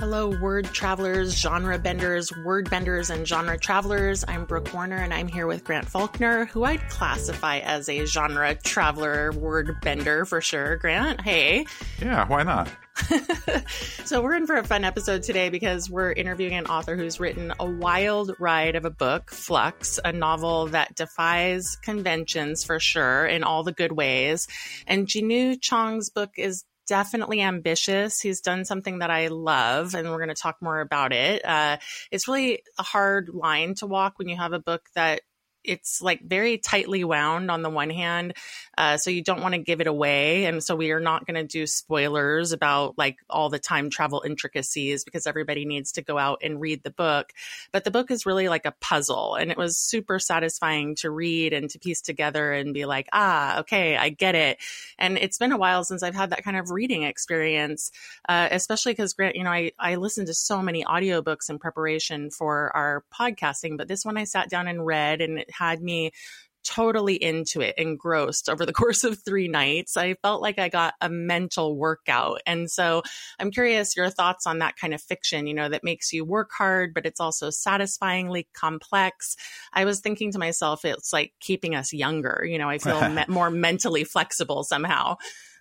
Hello, word travelers, genre benders, word benders, and genre travelers. I'm Brooke Warner, and I'm here with Grant Faulkner, who I'd classify as a genre traveler, word bender for sure. Grant, hey. Yeah, why not? so, we're in for a fun episode today because we're interviewing an author who's written a wild ride of a book, Flux, a novel that defies conventions for sure in all the good ways. And Jinwoo Chong's book is definitely ambitious. He's done something that I love, and we're going to talk more about it. Uh, it's really a hard line to walk when you have a book that it's like very tightly wound on the one hand uh, so you don't want to give it away. And so we are not going to do spoilers about like all the time travel intricacies because everybody needs to go out and read the book. But the book is really like a puzzle and it was super satisfying to read and to piece together and be like ah okay i get it. And it's been a while since i've had that kind of reading experience uh, especially because grant you know I, I listened to so many audiobooks in preparation for our podcasting but this one i sat down and read and it had me totally into it, engrossed over the course of three nights. I felt like I got a mental workout. And so I'm curious your thoughts on that kind of fiction, you know, that makes you work hard, but it's also satisfyingly complex. I was thinking to myself, it's like keeping us younger. You know, I feel me- more mentally flexible somehow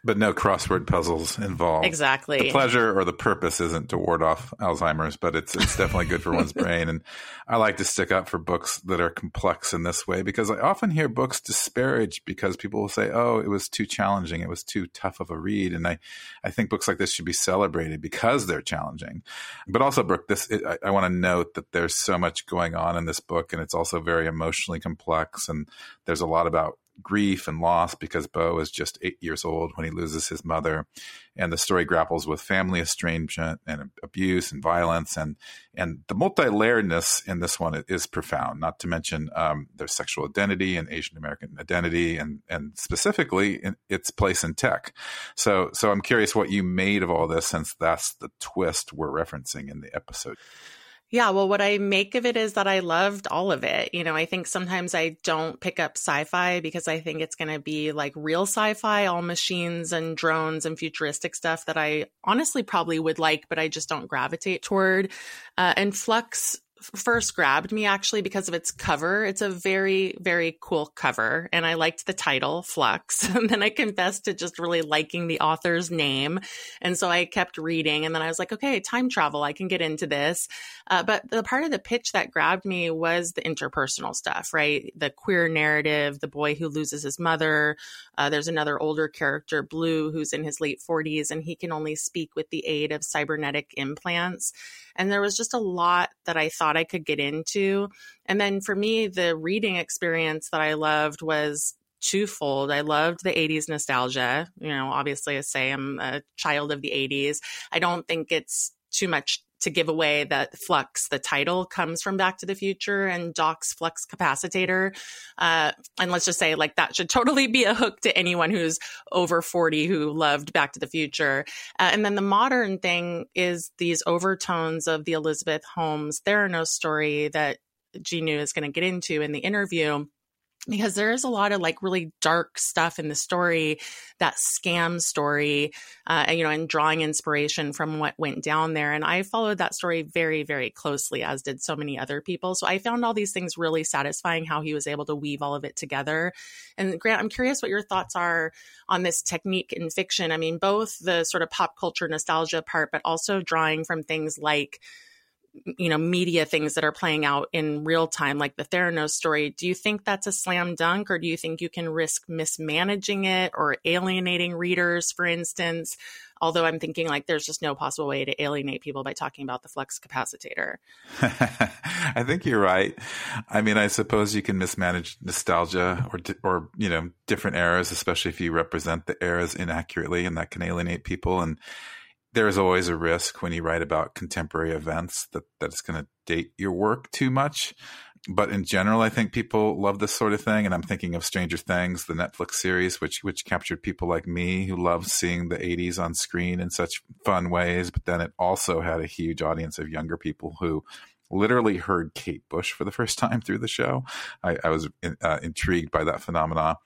but no crossword puzzles involved. Exactly. The pleasure or the purpose isn't to ward off Alzheimer's, but it's it's definitely good for one's brain. And I like to stick up for books that are complex in this way because I often hear books disparaged because people will say, "Oh, it was too challenging, it was too tough of a read." And I I think books like this should be celebrated because they're challenging. But also, Brooke, this it, I, I want to note that there's so much going on in this book, and it's also very emotionally complex, and there's a lot about grief and loss because Bo is just eight years old when he loses his mother. And the story grapples with family estrangement and abuse and violence. And, and the multi layeredness in this one is profound, not to mention um, their sexual identity and Asian American identity, and, and specifically its place in tech. So, so I'm curious what you made of all this since that's the twist we're referencing in the episode. Yeah, well, what I make of it is that I loved all of it. You know, I think sometimes I don't pick up sci fi because I think it's going to be like real sci fi, all machines and drones and futuristic stuff that I honestly probably would like, but I just don't gravitate toward. Uh, and Flux first grabbed me actually because of its cover. It's a very, very cool cover. And I liked the title, Flux. And then I confessed to just really liking the author's name. And so I kept reading. And then I was like, okay, time travel, I can get into this. Uh, but the part of the pitch that grabbed me was the interpersonal stuff, right? The queer narrative, the boy who loses his mother. Uh, there's another older character, Blue, who's in his late 40s, and he can only speak with the aid of cybernetic implants. And there was just a lot that I thought I could get into. And then for me, the reading experience that I loved was twofold. I loved the 80s nostalgia. You know, obviously, I say I'm a child of the 80s. I don't think it's too much to give away that flux the title comes from back to the future and doc's flux capacitor uh, and let's just say like that should totally be a hook to anyone who's over 40 who loved back to the future. Uh, and then the modern thing is these overtones of the elizabeth holmes theranos story that Jinwoo is going to get into in the interview because there is a lot of like really dark stuff in the story, that scam story, uh, you know, and drawing inspiration from what went down there. And I followed that story very, very closely, as did so many other people. So I found all these things really satisfying how he was able to weave all of it together. And Grant, I'm curious what your thoughts are on this technique in fiction. I mean, both the sort of pop culture nostalgia part, but also drawing from things like you know media things that are playing out in real time like the theranos story do you think that's a slam dunk or do you think you can risk mismanaging it or alienating readers for instance? Although i'm thinking like there's just no possible way to alienate people by talking about the flux capacitor. I think you're right. I mean i suppose you can mismanage nostalgia or or you know different eras especially if you represent the eras inaccurately and that can alienate people and there's always a risk when you write about contemporary events that, that it's going to date your work too much. But in general, I think people love this sort of thing. And I'm thinking of Stranger Things, the Netflix series, which which captured people like me who love seeing the 80s on screen in such fun ways. But then it also had a huge audience of younger people who literally heard Kate Bush for the first time through the show. I, I was in, uh, intrigued by that phenomena.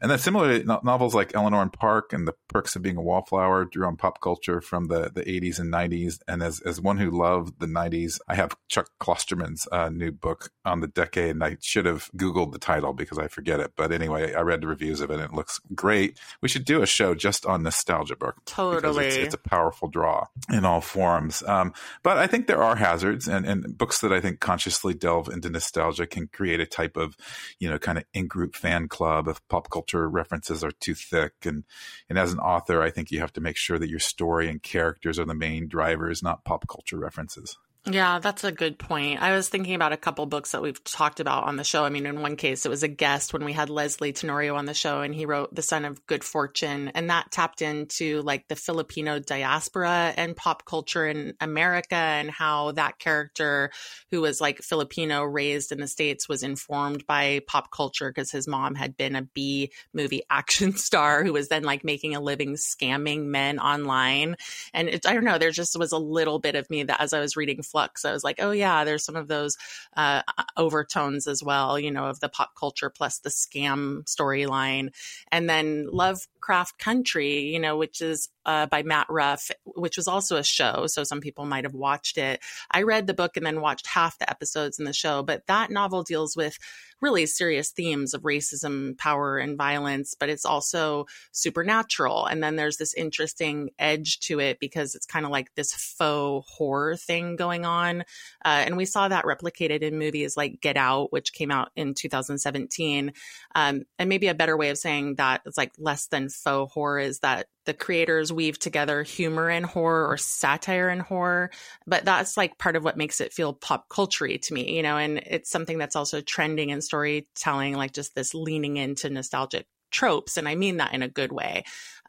And then similarly, no- novels like Eleanor and Park and The Perks of Being a Wallflower drew on pop culture from the, the 80s and 90s. And as, as one who loved the 90s, I have Chuck Klosterman's uh, new book on the decade, and I should have Googled the title because I forget it. But anyway, I read the reviews of it and it looks great. We should do a show just on nostalgia book. Totally. It's, it's, a powerful draw in all forms. Um, but I think there are hazards and, and books that I think consciously delve into nostalgia can create a type of, you know, kind of in-group fan club if pop culture references are too thick. And, and as an author, I think you have to make sure that your story and characters are the main drivers, not pop culture references. Yeah, that's a good point. I was thinking about a couple books that we've talked about on the show. I mean, in one case, it was a guest when we had Lysley Tenorio on the show, and he wrote The Son of Good Fortune. And that tapped into like the Filipino diaspora and pop culture in America and how that character, who was like Filipino raised in the States, was informed by pop culture because his mom had been a B movie action star who was then like making a living scamming men online. And it, I don't know, there just was a little bit of me that as I was reading flux. I was like, oh yeah, there's some of those uh, overtones as well, you know, of the pop culture plus the scam storyline, and then Lovecraft Country, you know, which is uh, by Matt Ruff, which was also a show. So some people might have watched it. I read the book and then watched half the episodes in the show, but that novel deals with really serious themes of racism, power, and violence, but it's also supernatural. And then there's this interesting edge to it because it's kind of like this faux horror thing going on. Uh, and we saw that replicated in movies like Get Out, which came out in 2017. Um, and maybe a better way of saying that it's like less than faux horror is that the creators weave together humor and horror or satire and horror but that's like part of what makes it feel pop culture to me you know and it's something that's also trending in storytelling like just this leaning into nostalgic tropes and i mean that in a good way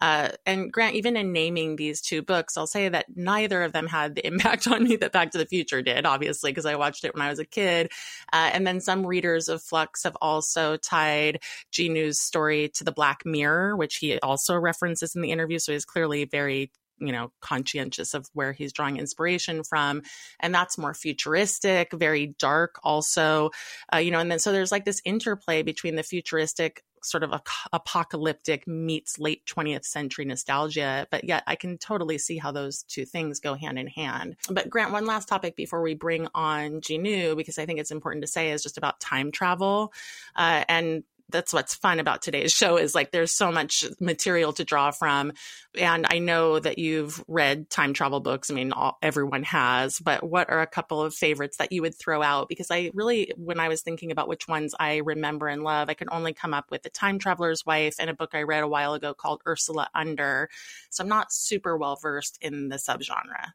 uh, and Grant, even in naming these two books, I'll say that neither of them had the impact on me that Back to the Future did, obviously, because I watched it when I was a kid. Uh, and then some readers of Flux have also tied Jinwoo's story to the Black Mirror, which he also references in the interview. So he's clearly very you know conscientious of where he's drawing inspiration from and that's more futuristic very dark also uh, you know and then so there's like this interplay between the futuristic sort of a, apocalyptic meets late 20th century nostalgia, but yet I can totally see how those two things go hand in hand. But Grant, one last topic before we bring on Jinwoo, because I think it's important to say is just about time travel. Uh, and that's what's fun about today's show is like there's so much material to draw from. And i know that you've read time travel books. I mean all, everyone has but what are a couple of favorites that you would throw out? Because i really when i was thinking about which ones i remember and love i can only come up with the time traveler's wife and a book i read a while ago called ursula under. So i'm not super well versed in the subgenre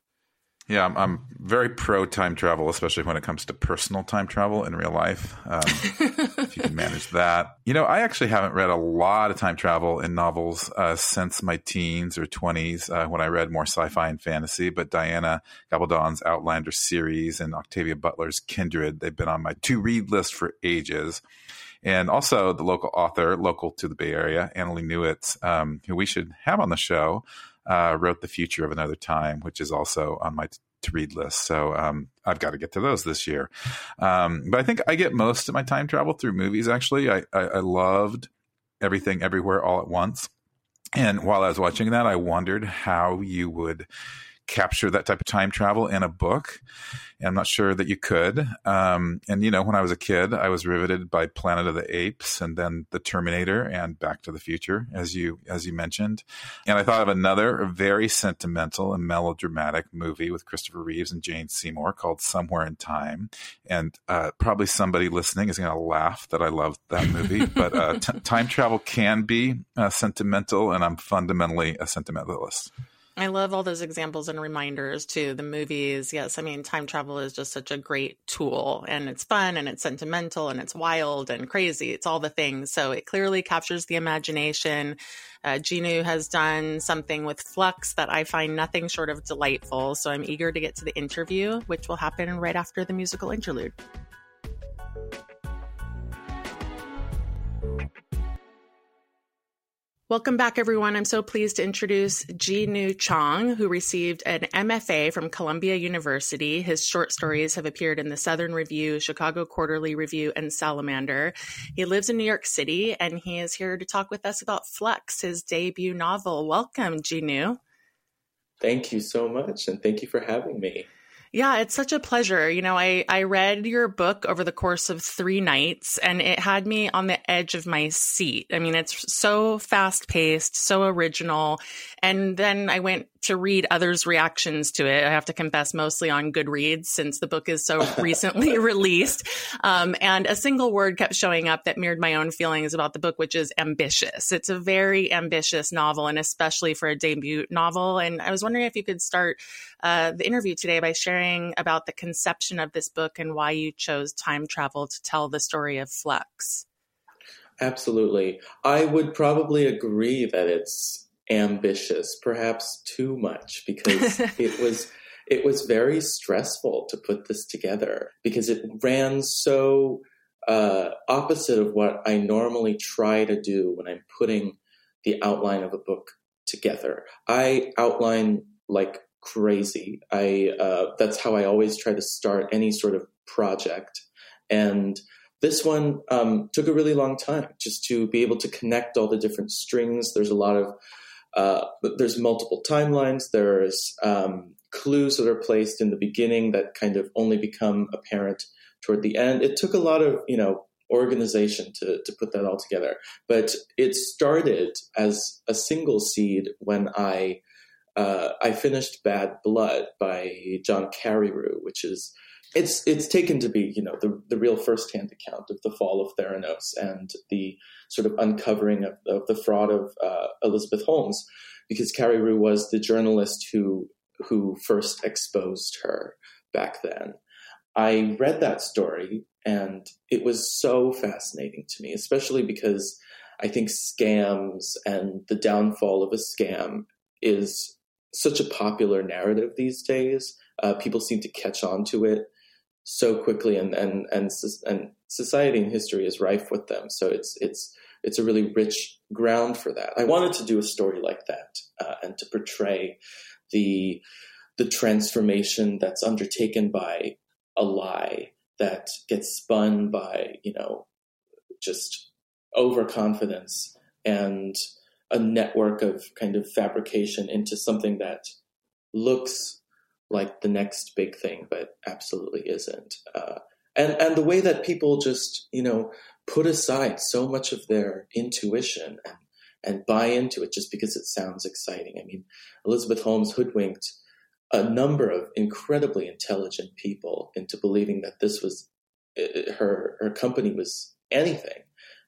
yeah, I'm, I'm, very pro time travel, especially when it comes to personal time travel in real life. Um, if you can manage that. You know, I actually haven't read a lot of time travel in novels uh, since my teens or 20s uh, when I read more sci fi and fantasy. But Diana Gabaldon's Outlander series and Octavia Butler's Kindred, they've been on my to read list for ages. And also the local author, local to the Bay Area, Annalee Newitz, um, who we should have on the show uh, wrote The Future of Another Time, which is also on my to read list. So um, I've got to get to those this year. Um, but I think I get most of my time travel through movies. Actually, I, I, I loved everything, everywhere, all at once. And while I was watching that, I wondered how you would capture that type of time travel in a book. And I'm not sure that you could. Um, and, you know, when I was a kid, I was riveted by Planet of the Apes and then The Terminator and Back to the Future, as you, as you mentioned. And I thought of another very sentimental and melodramatic movie with Christopher Reeves and Jane Seymour called Somewhere in Time. And uh, probably somebody listening is going to laugh that I love that movie. but uh, t- time travel can be uh, sentimental, and I'm fundamentally a sentimentalist. I love all those examples and reminders too. The movies, yes. I mean, time travel is just such a great tool and it's fun and it's sentimental and it's wild and crazy. It's all the things. So it clearly captures the imagination. Uh, Jinwoo has done something with Flux that I find nothing short of delightful. So I'm eager to get to the interview, which will happen right after the musical interlude. Welcome back, everyone. I'm so pleased to introduce Jinwoo Chong, who received an MFA from Columbia University. His short stories have appeared in the Southern Review, Chicago Quarterly Review, and Salamander. He lives in New York City, and he is here to talk with us about Flux, his debut novel. Welcome, Jinwoo. Thank you so much, and thank you for having me. Yeah, it's such a pleasure. You know, I, I read your book over the course of three nights and it had me on the edge of my seat. I mean, it's so fast paced, so original. And then I went to read others' reactions to it. I have to confess, mostly on Goodreads since the book is so recently released. Um, and a single word kept showing up that mirrored my own feelings about the book, which is ambitious. It's a very ambitious novel, and especially for a debut novel. And I was wondering if you could start uh, the interview today by sharing about the conception of this book and why you chose time travel to tell the story of Flux. Absolutely. I would probably agree that it's ambitious, perhaps too much, because it was it was very stressful to put this together because it ran so uh, opposite of what I normally try to do when I'm putting the outline of a book together. I outline like crazy. I uh, that's how I always try to start any sort of project, and this one um, took a really long time just to be able to connect all the different strings. There's a lot of uh, there's multiple timelines. There's um, clues that are placed in the beginning that kind of only become apparent toward the end. It took a lot of you know organization to to put that all together, but it started as a single seed when I uh, I finished Bad Blood by John Carreyrou, which is it's it's taken to be you know the the real firsthand account of the fall of Theranos and the sort of uncovering of, of the fraud of uh, Elizabeth Holmes, because Carreyrou was the journalist who who first exposed her back then. I read that story and it was so fascinating to me, especially because I think scams and the downfall of a scam is such a popular narrative these days. Uh, people seem to catch on to it so quickly, and and and and society and history is rife with them. So it's it's it's a really rich ground for that. I wanted to do a story like that uh, and to portray the the transformation that's undertaken by a lie that gets spun by you know just overconfidence and a network of kind of fabrication into something that looks like the next big thing, but absolutely isn't. Uh, and and the way that people just you know put aside so much of their intuition and and buy into it just because it sounds exciting. I mean, Elizabeth Holmes hoodwinked a number of incredibly intelligent people into believing that this was her her company was anything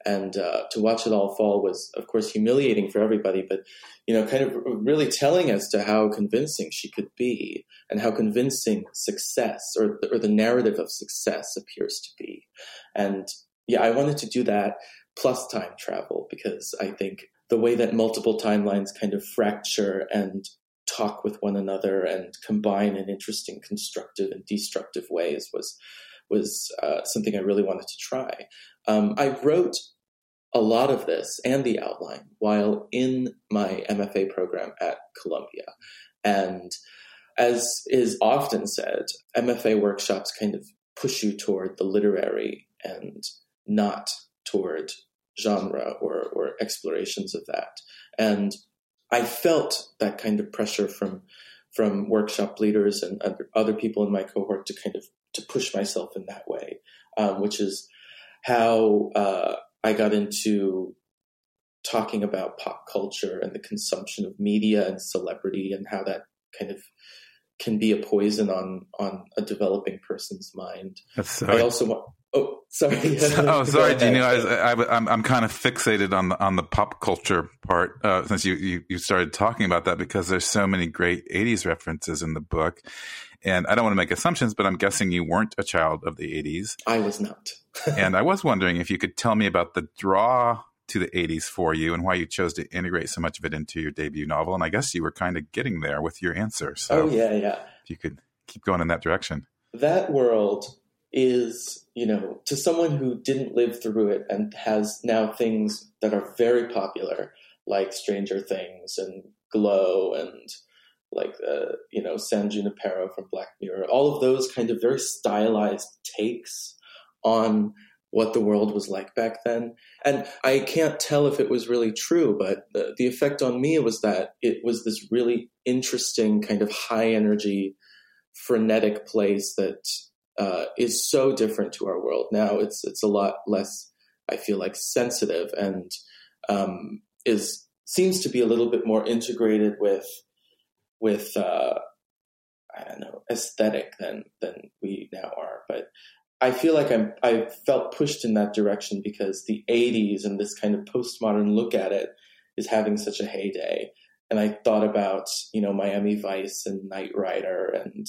and uh, to watch it all fall was of course humiliating for everybody but you know kind of really telling as to how convincing she could be and how convincing success or, or the narrative of success appears to be. And yeah i wanted to do that plus time travel because i think the way that multiple timelines kind of fracture and talk with one another and combine in interesting constructive and destructive ways was was uh, something I really wanted to try. Um, I wrote a lot of this and the outline while in my MFA program at Columbia. And as is often said, MFA workshops kind of push you toward the literary and not toward genre or, or explorations of that. And I felt that kind of pressure from from workshop leaders and other people in my cohort to kind of to push myself in that way, um, which is how uh, I got into talking about pop culture and the consumption of media and celebrity and how that kind of can be a poison on on a developing person's mind. That's I also want. Oh, sorry. oh, sorry, Jinwoo. I, I, I'm I'm kind of fixated on the on the pop culture part uh, since you, you you started talking about that because there's so many great '80s references in the book, and I don't want to make assumptions, but I'm guessing you weren't a child of the 80s. I was not. and I was wondering if you could tell me about the draw to the 80s for you and why you chose to integrate so much of it into your debut novel. And I guess you were kind of getting there with your answer. So oh, yeah, yeah. If you could keep going in that direction. That world is, you know, to someone who didn't live through it and has now things that are very popular like Stranger Things and Glow and like uh, you know San Junipero from Black Mirror, all of those kind of very stylized takes on what the world was like back then. And I can't tell if it was really true, but the, the effect on me was that it was this really interesting kind of high energy, frenetic place that uh, is so different to our world now. It's it's a lot less, I feel like, sensitive and um, is seems to be a little bit more integrated with with uh, I don't know aesthetic than than we now are. But I feel like I'm I felt pushed in that direction because the '80s and this kind of postmodern look at it is having such a heyday. And I thought about you know Miami Vice and Knight Rider and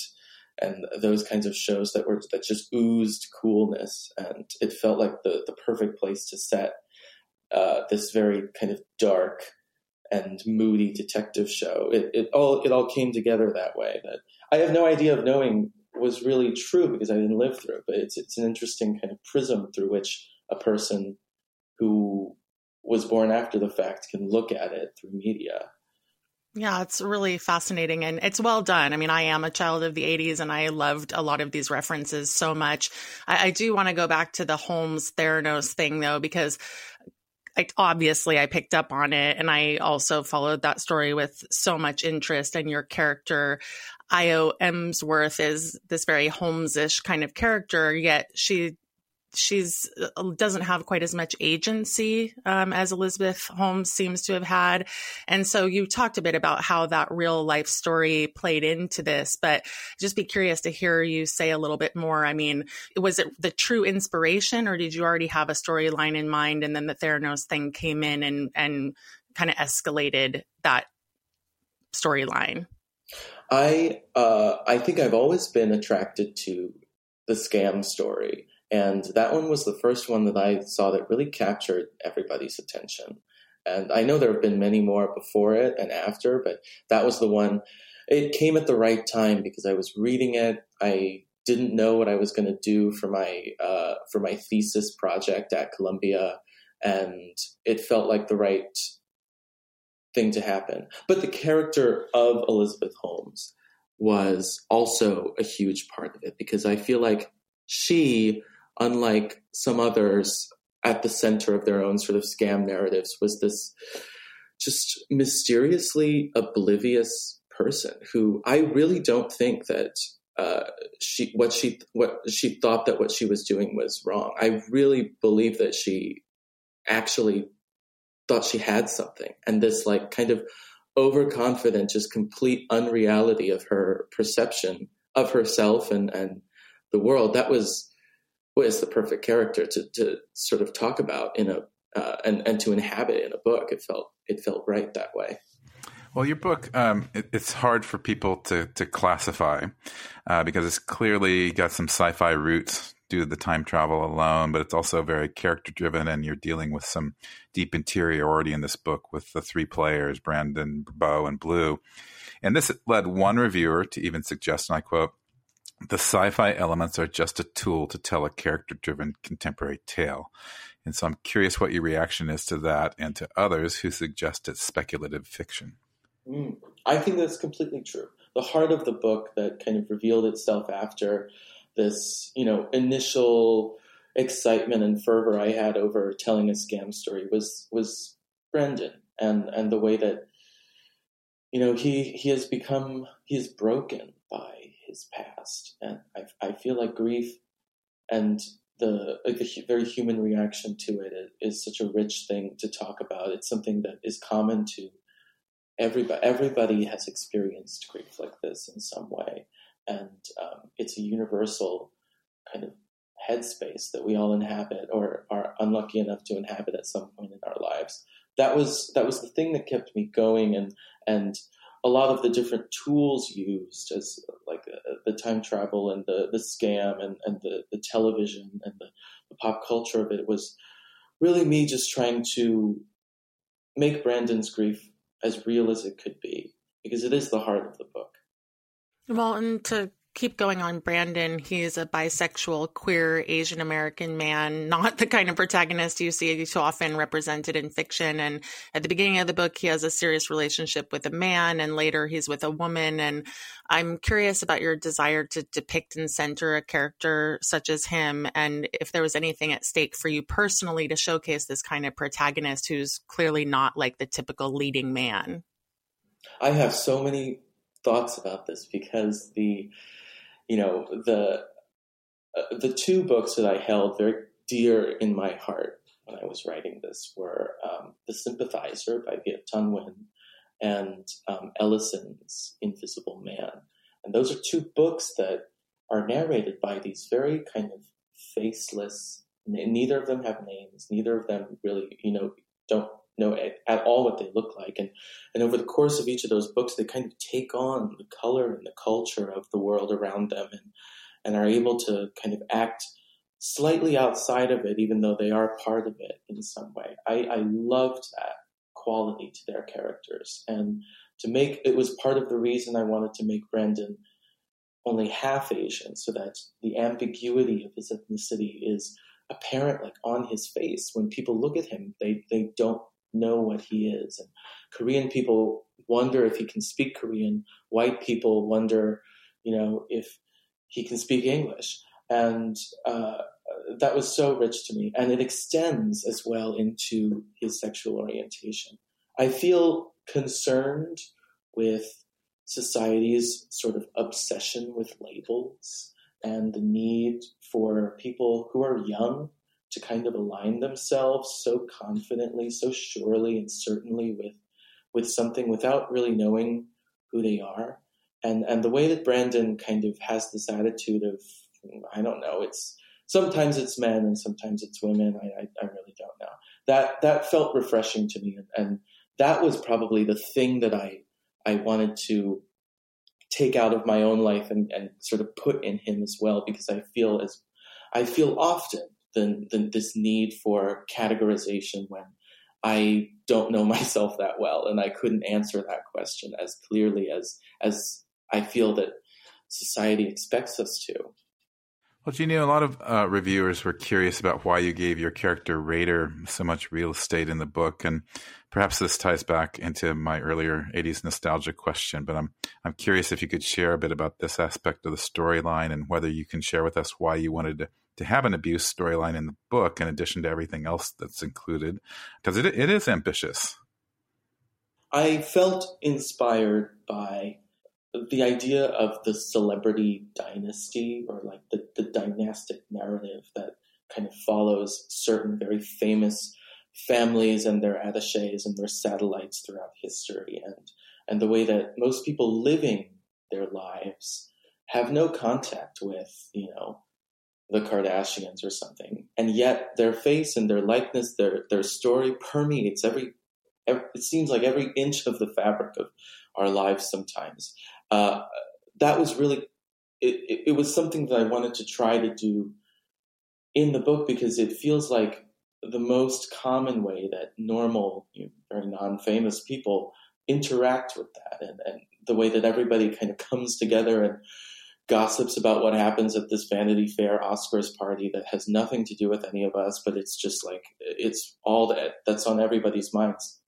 and those kinds of shows that were that just oozed coolness, and it felt like the the perfect place to set uh, this very kind of dark and moody detective show. It, it all it all came together that way. That I have no idea of knowing was really true because I didn't live through it. But it's it's an interesting kind of prism through which a person who was born after the fact can look at it through media. Yeah, it's really fascinating and it's well done. I mean, I am a child of the 80s and I loved a lot of these references so much. I, I do want to go back to the Holmes Theranos thing though, because I, obviously I picked up on it and I also followed that story with so much interest and your character Io Emsworth is this very Holmes-ish kind of character yet she she's uh, doesn't have quite as much agency um, as Elizabeth Holmes seems to have had. And so you talked a bit about how that real life story played into this, but just be curious to hear you say a little bit more. I mean, was it the true inspiration or did you already have a storyline in mind and then the Theranos thing came in and, and kind of escalated that storyline? I uh, I think I've always been attracted to the scam story and that one was the first one that I saw that really captured everybody's attention. And I know there have been many more before it and after, but that was the one. It came at the right time because I was reading it. I didn't know what I was going to do for my uh, for my thesis project at Columbia, and it felt like the right thing to happen. But the character of Elizabeth Holmes was also a huge part of it because I feel like she unlike some others at the center of their own sort of scam narratives, was this just mysteriously oblivious person who I really don't think that uh, she what she what she thought that what she was doing was wrong. I really believe that she actually thought she had something, and this like kind of overconfident, just complete unreality of her perception of herself and and the world. That was was the perfect character to to sort of talk about in a uh, and and to inhabit in a book. It felt it felt right that way. Well, your book, um, it, it's hard for people to to classify uh, because it's clearly got some sci-fi roots due to the time travel alone, but it's also very character driven, and you're dealing with some deep interiority in this book with the three players, Brandon, Bo, and Blue. And this led one reviewer to even suggest, and I quote, the sci-fi elements are just a tool to tell a character-driven contemporary tale. And so I'm curious what your reaction is to that and to others who suggest it's speculative fiction. Mm, I think that's completely true. The heart of the book that kind of revealed itself after this, you know, initial excitement and fervor I had over telling a scam story was was Brandon and and the way that you know he he has become he's broken by his past, and I, I feel like grief and the like the very human reaction to it is such a rich thing to talk about. It's something that is common to everybody. Everybody has experienced grief like this in some way, and um, it's a universal kind of headspace that we all inhabit or are unlucky enough to inhabit at some point in our lives. That was that was the thing that kept me going, and and a lot of the different tools used as like uh, the time travel and the, the scam and, and the, the television and the, the pop culture of it was really me just trying to make Brandon's grief as real as it could be because it is the heart of the book. Well, and to keep going on Brandon, he's a bisexual, queer, Asian American man, not the kind of protagonist you see so often represented in fiction. And at the beginning of the book, he has a serious relationship with a man, and later he's with a woman. And I'm curious about your desire to depict and center a character such as him, and if there was anything at stake for you personally to showcase this kind of protagonist who's clearly not like the typical leading man. I have so many thoughts about this because the you know the uh, the two books that I held very dear in my heart when I was writing this were um, The Sympathizer by Viet Thanh Nguyen and um, Ellison's Invisible Man. And those are two books that are narrated by these very kind of faceless, neither of them have names, neither of them really, you know, don't know at, all what they look like. And, and over the course of each of those books, they kind of take on the color and the culture of the world around them and, and are able to kind of act slightly outside of it, even though they are part of it in some way. I, I loved that quality to their characters. And to make it was part of the reason I wanted to make Brandon only half Asian, so that the ambiguity of his ethnicity is apparent like on his face. When people look at him, they, they don't know what he is. And Korean people wonder if he can speak Korean. White people wonder, you know, if he can speak English. And uh, that was so rich to me. And it extends as well into his sexual orientation. I feel concerned with society's sort of obsession with labels and the need for people who are young to kind of align themselves so confidently, so surely and certainly with with something without really knowing who they are. And and the way that Brandon kind of has this attitude of I don't know, it's sometimes it's men and sometimes it's women. I, I, I really don't know. That that felt refreshing to me and, and that was probably the thing that I I wanted to take out of my own life and, and sort of put in him as well because I feel as I feel often than, this need for categorization when I don't know myself that well and I couldn't answer that question as clearly as as I feel that society expects us to. Well, Jinwoo, a lot of uh, reviewers were curious about why you gave your character Raider so much real estate in the book, and perhaps this ties back into my earlier '80s nostalgia question. But I'm I'm curious if you could share a bit about this aspect of the storyline and whether you can share with us why you wanted to to have an abuse storyline in the book in addition to everything else that's included because it, it is ambitious. I felt inspired by the idea of the celebrity dynasty or like the, the dynastic narrative that kind of follows certain very famous families and their attaches and their satellites throughout history. And and the way that most people living their lives have no contact with you know the Kardashians or something, and yet their face and their likeness, their their story permeates every. every it seems like every inch of the fabric of our lives. Sometimes uh, that was really it, it, it was something that I wanted to try to do in the book because it feels like the most common way that normal, you know, very non-famous people interact with that, and, and the way that everybody kind of comes together and gossips about what happens at this Vanity Fair Oscars party that has nothing to do with any of us, but it's just like it's all that that's on everybody's minds.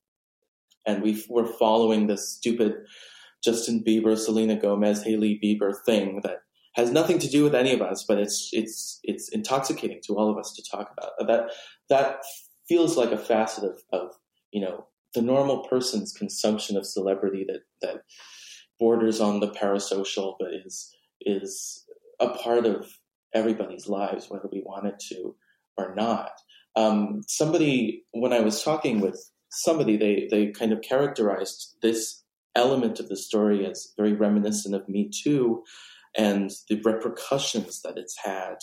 And we we're following this stupid Justin Bieber, Selena Gomez, Hailey Bieber thing that has nothing to do with any of us, but it's it's it's intoxicating to all of us to talk about. That that feels like a facet of, of you know the normal person's consumption of celebrity that that borders on the parasocial, but is is a part of everybody's lives, whether we want it to or not. Um, somebody, when I was talking with somebody, they they kind of characterized this element of the story as very reminiscent of Me Too, and the repercussions that it's had.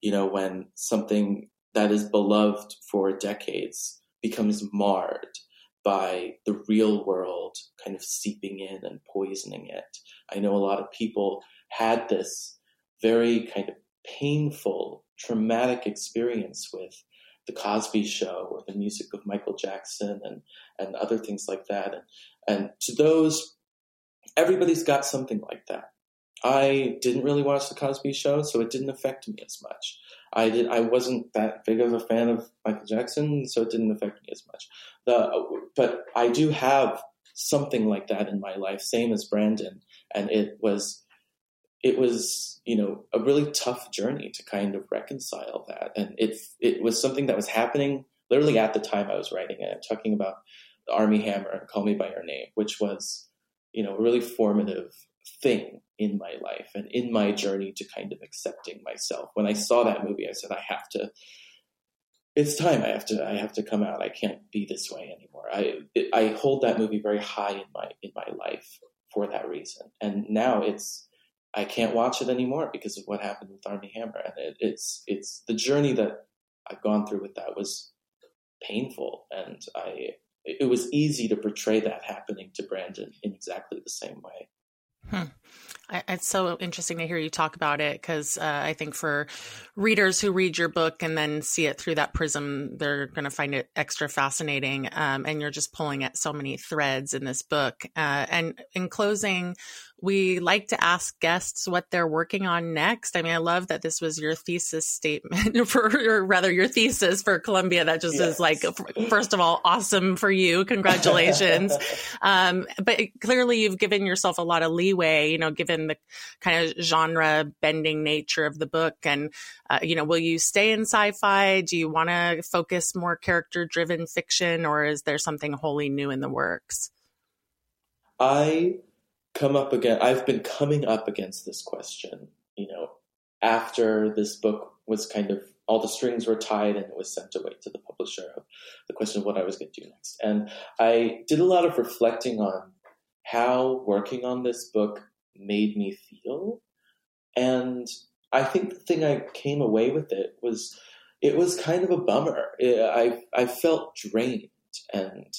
You know, when something that is beloved for decades becomes marred by the real world kind of seeping in and poisoning it. I know a lot of people had this very kind of painful, traumatic experience with the Cosby Show or the music of Michael Jackson and and other things like that. And and to those, everybody's got something like that. I didn't really watch the Cosby Show, so it didn't affect me as much. I did. I wasn't that big of a fan of Michael Jackson, so it didn't affect me as much. The but I do have something like that in my life, same as Brandon, and it was it was you know a really tough journey to kind of reconcile that, and it it was something that was happening literally at the time I was writing it. Talking about the Armie Hammer and Call Me by Your Name, which was you know a really formative thing in my life and in my journey to kind of accepting myself. When I saw that movie, I said, I have to. It's time. I have to. I have to come out. I can't be this way anymore. I I hold that movie very high in my in my life for that reason. And now it's I can't watch it anymore because of what happened with Armie Hammer. And it, it's it's the journey that I've gone through with that was painful, and I it was easy to portray that happening to Brandon in exactly the same way. Hmm. I, it's so interesting to hear you talk about it because uh, I think for readers who read your book and then see it through that prism, they're going to find it extra fascinating. Um, and you're just pulling at so many threads in this book. Uh, and in closing, we like to ask guests what they're working on next. I mean, I love that this was your thesis statement for, or rather your thesis for Columbia. That just yes. is like, first of all, awesome for you. Congratulations. um, but clearly you've given yourself a lot of leeway, you know, given the kind of genre bending nature of the book. And, uh, you know, will you stay in sci-fi? Do you want to focus more character driven fiction or is there something wholly new in the works? I come up again. I've been coming up against this question, you know, after this book was kind of all the strings were tied and it was sent away to the publisher of the question of what I was going to do next. And I did a lot of reflecting on how working on this book made me feel. And I think the thing I came away with it was it was kind of a bummer. I I felt drained and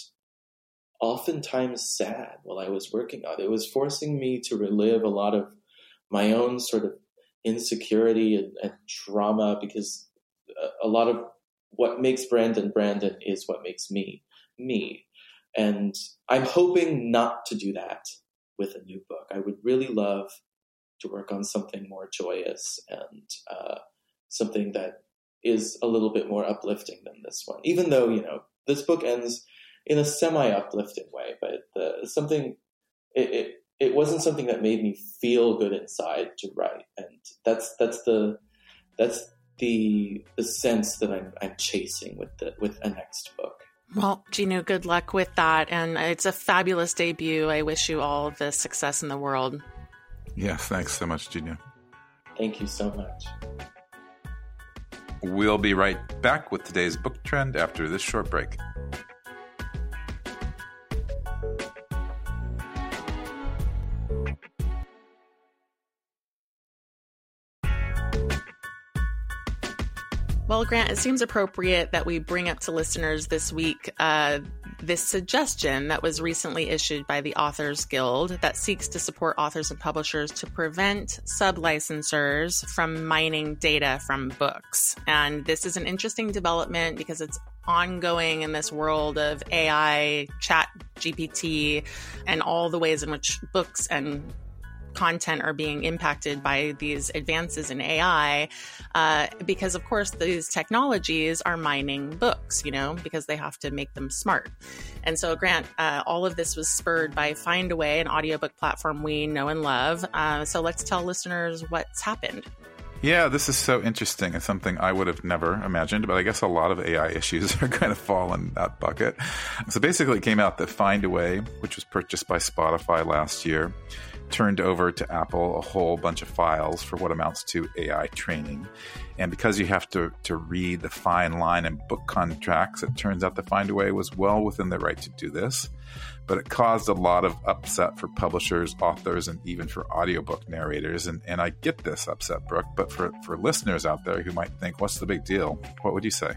oftentimes sad while I was working on it. It was forcing me to relive a lot of my own sort of insecurity and, and trauma because a, a lot of what makes Brandon Brandon is what makes me me. And I'm hoping not to do that with a new book. I would really love to work on something more joyous and uh, something that is a little bit more uplifting than this one. Even though, you know, this book ends in a semi uplifting way, but the, something it, it it wasn't something that made me feel good inside to write, and that's that's the that's the the sense that I'm I'm chasing with the with a next book. Well, Jinwoo, good luck with that, and it's a fabulous debut. I wish you all the success in the world. Yeah, thanks so much, Jinwoo. Thank you so much. We'll be right back with today's book trend after this short break. Well, Grant, it seems appropriate that we bring up to listeners this week uh, this suggestion that was recently issued by the Authors Guild that seeks to support authors and publishers to prevent sublicensors from mining data from books. And this is an interesting development because it's ongoing in this world of AI, chat GPT, and all the ways in which books and content are being impacted by these advances in AI, uh, because of course these technologies are mining books, you know, because they have to make them smart. And so, Grant, uh, all of this was spurred by Findaway, an audiobook platform we know and love. Uh, so let's tell listeners what's happened. Yeah, this is so interesting. It's something I would have never imagined, but I guess a lot of AI issues are kind of fall in that bucket. So basically, it came out that Findaway, which was purchased by Spotify last year, turned over to Apple a whole bunch of files for what amounts to AI training. And because you have to, to read the fine line in book contracts, it turns out the Findaway was well within their right to do this. But it caused a lot of upset for publishers, authors, and even for audiobook narrators. And, and I get this upset, Brooke, but for, for listeners out there who might think, what's the big deal? What would you say?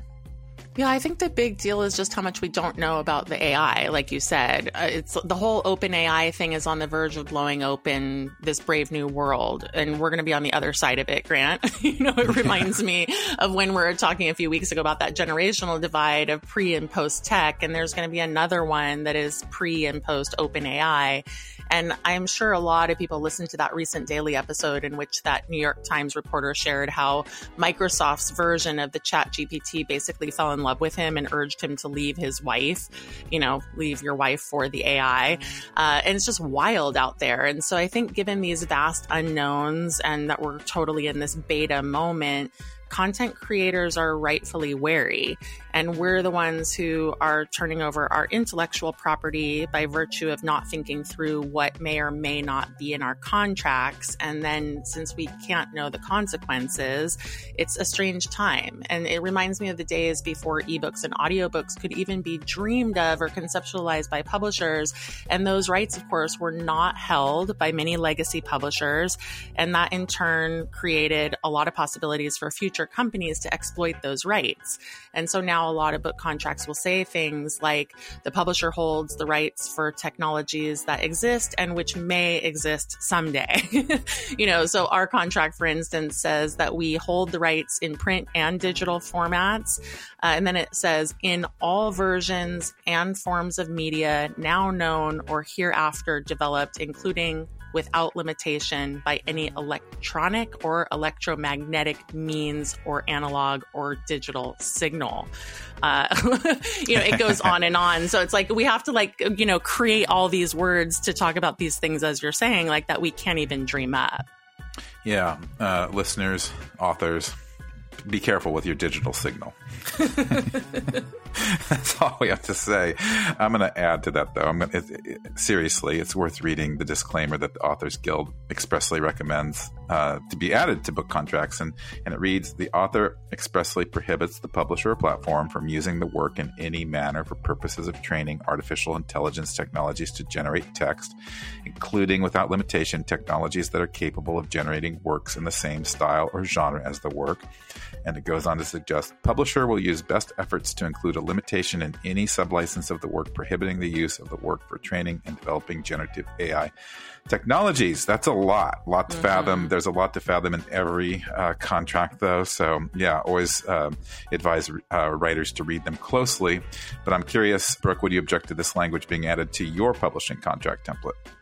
Yeah, I think the big deal is just how much we don't know about the AI. Like you said, uh, it's the whole open AI thing is on the verge of blowing open this brave new world, and we're going to be on the other side of it. Grant, you know, it reminds me of when we were talking a few weeks ago about that generational divide of pre and post tech, and there's going to be another one that is pre and post open AI, And I'm sure a lot of people listened to that recent daily episode in which that New York Times reporter shared how Microsoft's version of the Chat GPT basically fell in love with him and urged him to leave his wife, you know, leave your wife for the AI. Uh, and it's just wild out there. And so I think given these vast unknowns and that we're totally in this beta moment, content creators are rightfully wary. And we're the ones who are turning over our intellectual property by virtue of not thinking through what may or may not be in our contracts. And then since we can't know the consequences, it's a strange time. And it reminds me of the days before ebooks and audiobooks could even be dreamed of or conceptualized by publishers. And those rights, of course, were not held by many legacy publishers. And that in turn created a lot of possibilities for future companies to exploit those rights. And so now a lot of book contracts will say things like the publisher holds the rights for technologies that exist and which may exist someday. you know, so our contract, for instance, says that we hold the rights in print and digital formats. Uh, and then it says in all versions and forms of media now known or hereafter developed, including without limitation by any electronic or electromagnetic means or analog or digital signal. Uh, you know, it goes on and on. So it's like we have to like, you know, create all these words to talk about these things as you're saying, like that we can't even dream up. Yeah. Uh, listeners, authors, be careful with your digital signal. That's all we have to say. I'm going to add to that, though. I'm going it, it, seriously, it's worth reading the disclaimer that the Authors Guild expressly recommends uh, to be added to book contracts, and and it reads: the author expressly prohibits the publisher or platform from using the work in any manner for purposes of training artificial intelligence technologies to generate text, including without limitation technologies that are capable of generating works in the same style or genre as the work. And it goes on to suggest publisher will use best efforts to include a limitation in any sublicense of the work prohibiting the use of the work for training and developing generative AI technologies. That's a lot, a lot to mm-hmm. fathom. There's a lot to fathom in every uh, contract, though. So, yeah, always uh, advise uh, writers to read them closely. But I'm curious, Brooke, would you object to this language being added to your publishing contract template?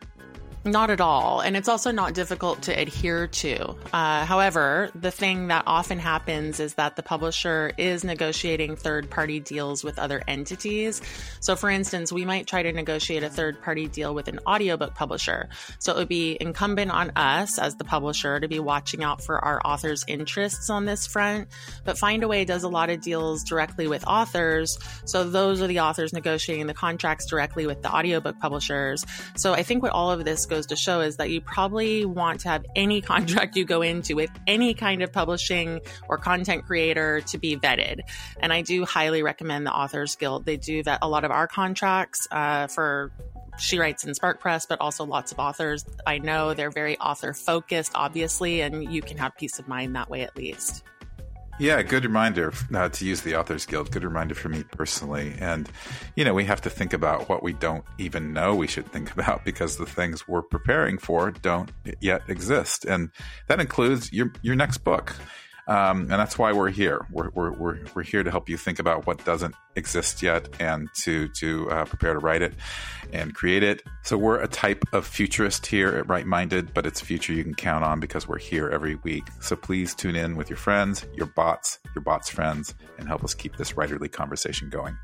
Not at all. And it's also not difficult to adhere to. Uh, however, the thing that often happens is that the publisher is negotiating third party deals with other entities. So, for instance, we might try to negotiate a third party deal with an audiobook publisher. So, it would be incumbent on us as the publisher to be watching out for our authors' interests on this front. But Findaway does a lot of deals directly with authors. So, those are the authors negotiating the contracts directly with the audiobook publishers. So, I think what all of this goes goes to show is that you probably want to have any contract you go into with any kind of publishing or content creator to be vetted. And I do highly recommend the Authors Guild. They do vet a lot of our contracts uh, for she writes in Spark Press, but also lots of authors. I know they're very author focused, obviously, and you can have peace of mind that way at least. Yeah, good reminder uh, to use the Authors Guild. Good reminder for me personally. And, you know, we have to think about what we don't even know we should think about because the things we're preparing for don't yet exist. And that includes your, your next book. Um, and that's why we're here. We're, we're, we're, we're, here to help you think about what doesn't exist yet and to, to uh, prepare to write it and create it. So we're a type of futurist here at Write-minded, but it's a future you can count on because we're here every week. So please tune in with your friends, your bots, your bots' friends, and help us keep this writerly conversation going.